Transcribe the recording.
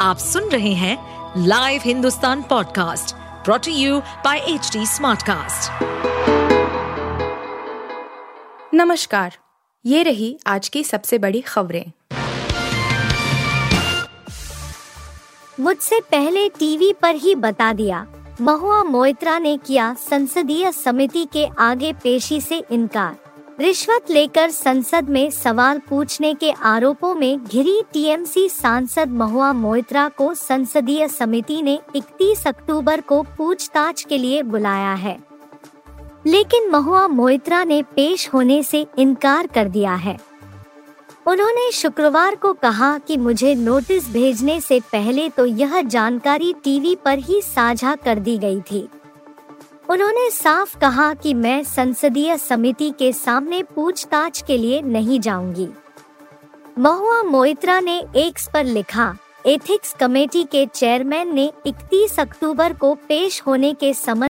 आप सुन रहे हैं live Hindustan podcast brought to you by H smartcast. नमस्कार ये रही आज की सबसे बड़ी खबरें मुझसे पहले टीवी पर ही बता दिया महुआ मोइत्रा ने किया संसदीय समिति के आगे पेशी से इनकार रिश्वत लेकर संसद में सवाल पूछने के आरोपों में घिरी टीएमसी सांसद महुआ मोइत्रा को संसदीय समिति ने 31 अक्टूबर को पूछताछ के लिए बुलाया है। लेकिन महुआ मोइत्रा ने पेश होने से इनकार कर दिया है। उन्होंने शुक्रवार को कहा कि मुझे नोटिस भेजने से पहले तो यह जानकारी टीवी पर ही साझा कर दी गई थी। उन्होंने साफ़ कहा कि मैं संसदीय समिति के सामने पूछताछ के लिए नहीं जाऊँगी। महुआ मोइत्रा ने एक्स पर लिखा, एथिक्स कमेटी के चेयरमैन ने 31 अक्टूबर को पेश होने के समय